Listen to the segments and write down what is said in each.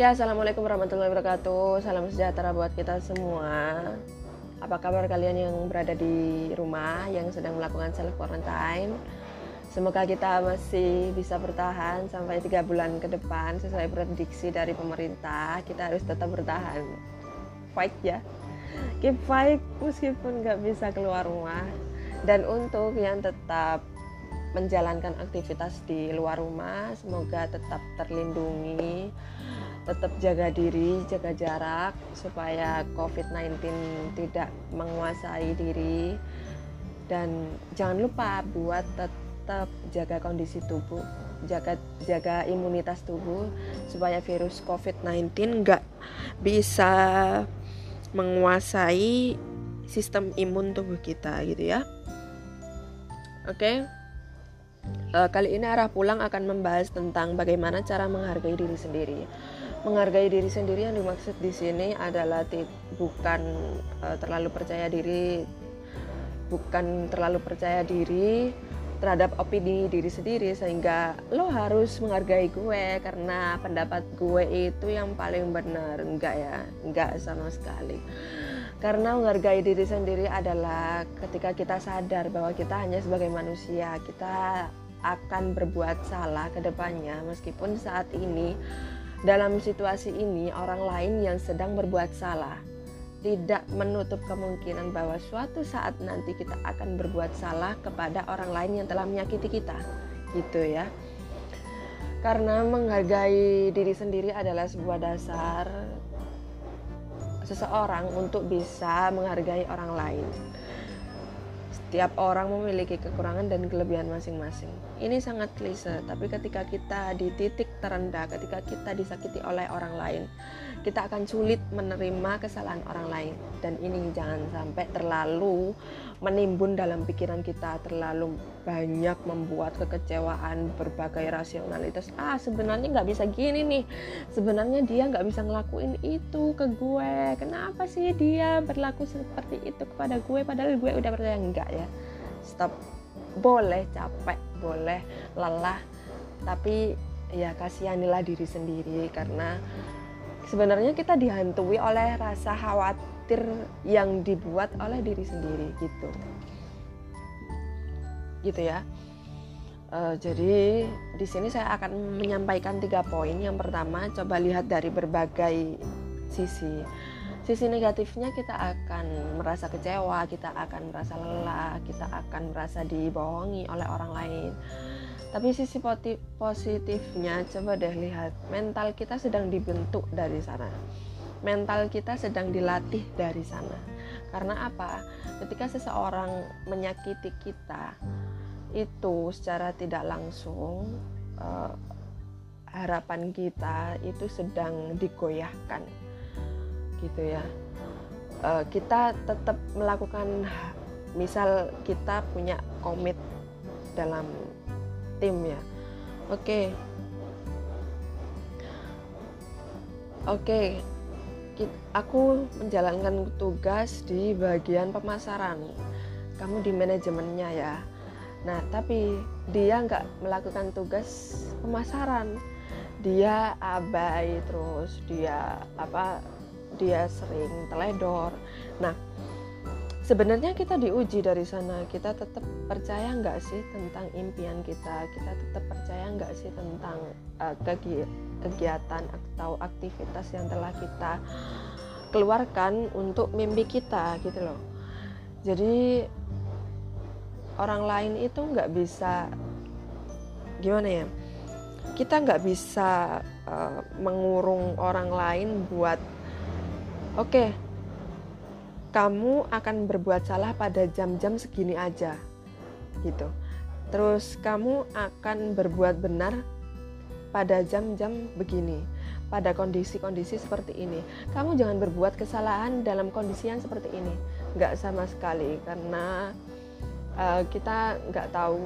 Oke, assalamualaikum warahmatullahi wabarakatuh. Salam sejahtera buat kita semua. Apa kabar kalian yang berada di rumah yang sedang melakukan self quarantine? Semoga kita masih bisa bertahan sampai tiga bulan ke depan sesuai prediksi dari pemerintah. Kita harus tetap bertahan, fight ya, keep fight meskipun nggak bisa keluar rumah. Dan untuk yang tetap menjalankan aktivitas di luar rumah, semoga tetap terlindungi tetap jaga diri, jaga jarak supaya COVID-19 tidak menguasai diri dan jangan lupa buat tetap jaga kondisi tubuh, jaga jaga imunitas tubuh supaya virus COVID-19 nggak bisa menguasai sistem imun tubuh kita gitu ya. Oke. Okay? Uh, kali ini arah pulang akan membahas tentang bagaimana cara menghargai diri sendiri menghargai diri sendiri yang dimaksud di sini adalah bukan uh, terlalu percaya diri bukan terlalu percaya diri terhadap opini diri sendiri sehingga lo harus menghargai gue karena pendapat gue itu yang paling benar. Enggak ya enggak sama sekali. Karena menghargai diri sendiri adalah ketika kita sadar bahwa kita hanya sebagai manusia kita akan berbuat salah ke depannya. Meskipun saat ini dalam situasi ini, orang lain yang sedang berbuat salah tidak menutup kemungkinan bahwa suatu saat nanti kita akan berbuat salah kepada orang lain yang telah menyakiti kita, gitu ya. Karena menghargai diri sendiri adalah sebuah dasar seseorang untuk bisa menghargai orang lain. Setiap orang memiliki kekurangan dan kelebihan masing-masing. Ini sangat klise, tapi ketika kita di titik terendah, ketika kita disakiti oleh orang lain, kita akan sulit menerima kesalahan orang lain. Dan ini jangan sampai terlalu menimbun dalam pikiran kita, terlalu banyak membuat kekecewaan, berbagai rasionalitas. Ah, sebenarnya nggak bisa gini nih. Sebenarnya dia nggak bisa ngelakuin itu ke gue. Kenapa sih dia berlaku seperti itu kepada gue? Padahal gue udah percaya enggak ya stop boleh capek boleh lelah tapi ya kasihanilah diri sendiri karena sebenarnya kita dihantui oleh rasa khawatir yang dibuat oleh diri sendiri gitu. Gitu ya. Uh, jadi di sini saya akan menyampaikan tiga poin. Yang pertama coba lihat dari berbagai sisi. Sisi negatifnya kita akan merasa kecewa, kita akan merasa lelah, kita akan merasa dibohongi oleh orang lain. Tapi sisi positifnya coba deh lihat, mental kita sedang dibentuk dari sana. Mental kita sedang dilatih dari sana. Karena apa? Ketika seseorang menyakiti kita, itu secara tidak langsung uh, harapan kita itu sedang digoyahkan gitu ya uh, kita tetap melakukan misal kita punya komit dalam tim ya oke okay. oke okay. aku menjalankan tugas di bagian pemasaran kamu di manajemennya ya nah tapi dia nggak melakukan tugas pemasaran dia abai terus dia apa dia sering teledor nah sebenarnya kita diuji dari sana. Kita tetap percaya nggak sih tentang impian kita? Kita tetap percaya nggak sih tentang uh, kegiatan atau aktivitas yang telah kita keluarkan untuk mimpi kita gitu loh. Jadi orang lain itu nggak bisa gimana ya? Kita nggak bisa uh, mengurung orang lain buat Oke, kamu akan berbuat salah pada jam-jam segini aja, gitu. Terus kamu akan berbuat benar pada jam-jam begini, pada kondisi-kondisi seperti ini. Kamu jangan berbuat kesalahan dalam kondisi yang seperti ini, nggak sama sekali, karena uh, kita nggak tahu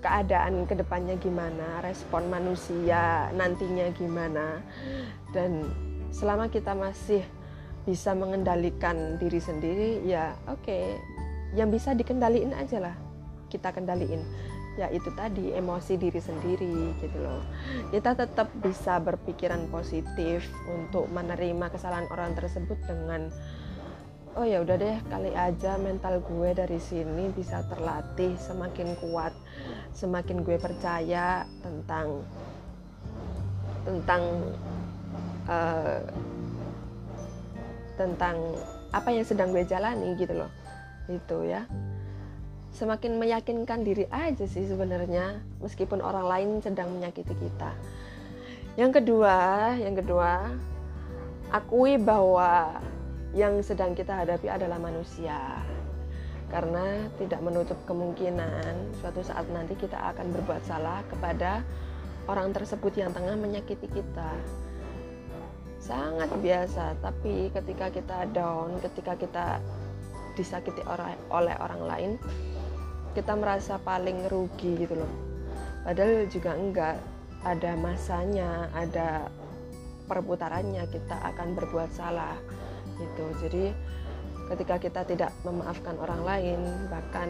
keadaan ke depannya gimana, respon manusia nantinya gimana, dan selama kita masih bisa mengendalikan diri sendiri ya oke okay. yang bisa dikendaliin aja lah kita kendaliin ya itu tadi emosi diri sendiri gitu loh kita tetap bisa berpikiran positif untuk menerima kesalahan orang tersebut dengan oh ya udah deh kali aja mental gue dari sini bisa terlatih semakin kuat semakin gue percaya tentang tentang uh, tentang apa yang sedang gue jalani gitu loh. Itu ya. Semakin meyakinkan diri aja sih sebenarnya meskipun orang lain sedang menyakiti kita. Yang kedua yang kedua akui bahwa yang sedang kita hadapi adalah manusia. Karena tidak menutup kemungkinan suatu saat nanti kita akan berbuat salah kepada orang tersebut yang tengah menyakiti kita sangat biasa tapi ketika kita down ketika kita disakiti oleh orang lain kita merasa paling rugi gitu loh. Padahal juga enggak ada masanya ada perputarannya kita akan berbuat salah gitu. Jadi ketika kita tidak memaafkan orang lain bahkan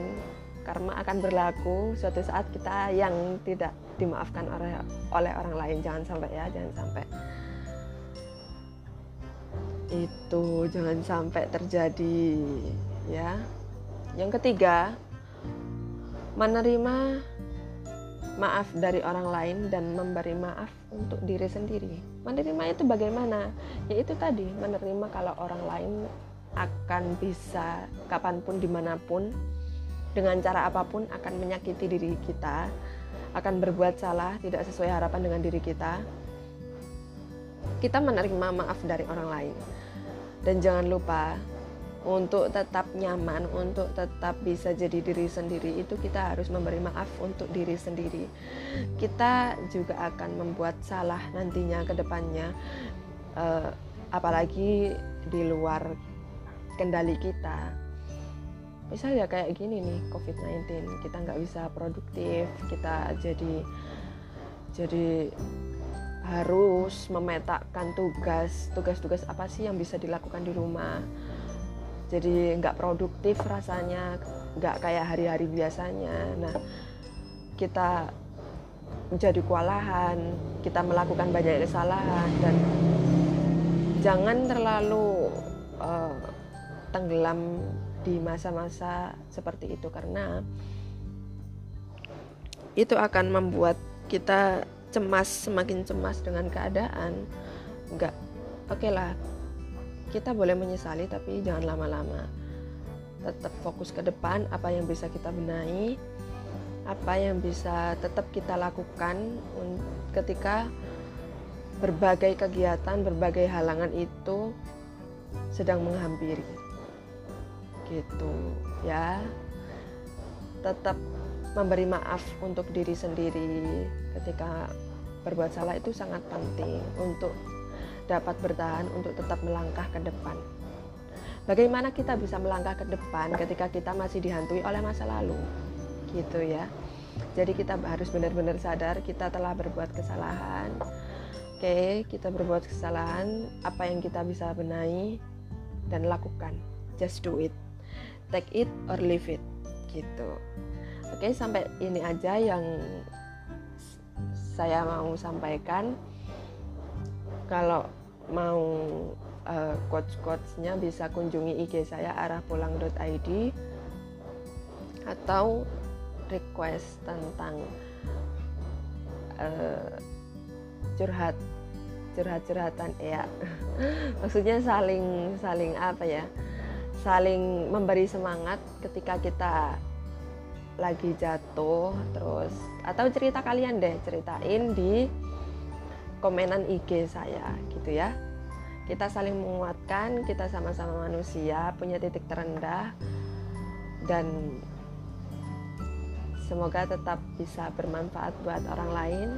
karma akan berlaku suatu saat kita yang tidak dimaafkan oleh oleh orang lain. Jangan sampai ya jangan sampai itu jangan sampai terjadi ya yang ketiga menerima maaf dari orang lain dan memberi maaf untuk diri sendiri. Menerima itu bagaimana? Yaitu tadi menerima kalau orang lain akan bisa kapan pun di mana pun dengan cara apa pun akan menyakiti diri kita, akan berbuat salah tidak sesuai harapan dengan diri kita. Kita menerima maaf dari orang lain. Dan jangan lupa untuk tetap nyaman, untuk tetap bisa jadi diri sendiri itu kita harus memberi maaf untuk diri sendiri. Kita juga akan membuat salah nantinya ke depannya, uh, apalagi di luar kendali kita. Misalnya kayak gini nih COVID-19, kita nggak bisa produktif, kita jadi jadi harus memetakan tugas tugas-tugas apa sih yang bisa dilakukan di rumah. Jadi nggak produktif rasanya nggak kayak hari-hari biasanya. Nah kita menjadi kewalahan kita melakukan banyak kesalahan dan jangan terlalu uh, tenggelam di masa-masa seperti itu karena itu akan membuat kita cemas semakin cemas dengan keadaan nggak oke okay lah kita boleh menyesali tapi jangan lama-lama. Tetap fokus ke depan apa yang bisa kita benahi apa yang bisa tetap kita lakukan ketika berbagai kegiatan berbagai halangan itu sedang menghampiri. Gitu ya. Tetap memberi maaf untuk diri sendiri ketika berbuat salah itu sangat penting untuk dapat bertahan untuk tetap melangkah ke depan. Bagaimana kita bisa melangkah ke depan ketika kita masih dihantui oleh masa lalu? Gitu ya. Jadi kita harus benar-benar sadar kita telah berbuat kesalahan. Oke, kita berbuat kesalahan, apa yang kita bisa benahi dan lakukan. Just do it. Take it or leave it. Gitu. Oke, sampai ini aja yang saya mau sampaikan. Kalau mau uh, quotes-quotesnya bisa kunjungi IG saya arahpulang.id atau request tentang uh, curhat curhat-curhatan ya maksudnya saling saling apa ya saling memberi semangat ketika kita lagi jatuh terus atau cerita kalian deh ceritain di komenan IG saya gitu ya. Kita saling menguatkan kita sama-sama manusia punya titik terendah dan semoga tetap bisa bermanfaat buat orang lain.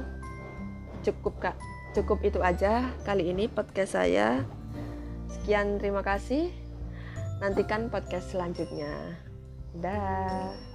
Cukup kak. Cukup itu aja kali ini podcast saya. Sekian terima kasih. Nantikan podcast selanjutnya. Dah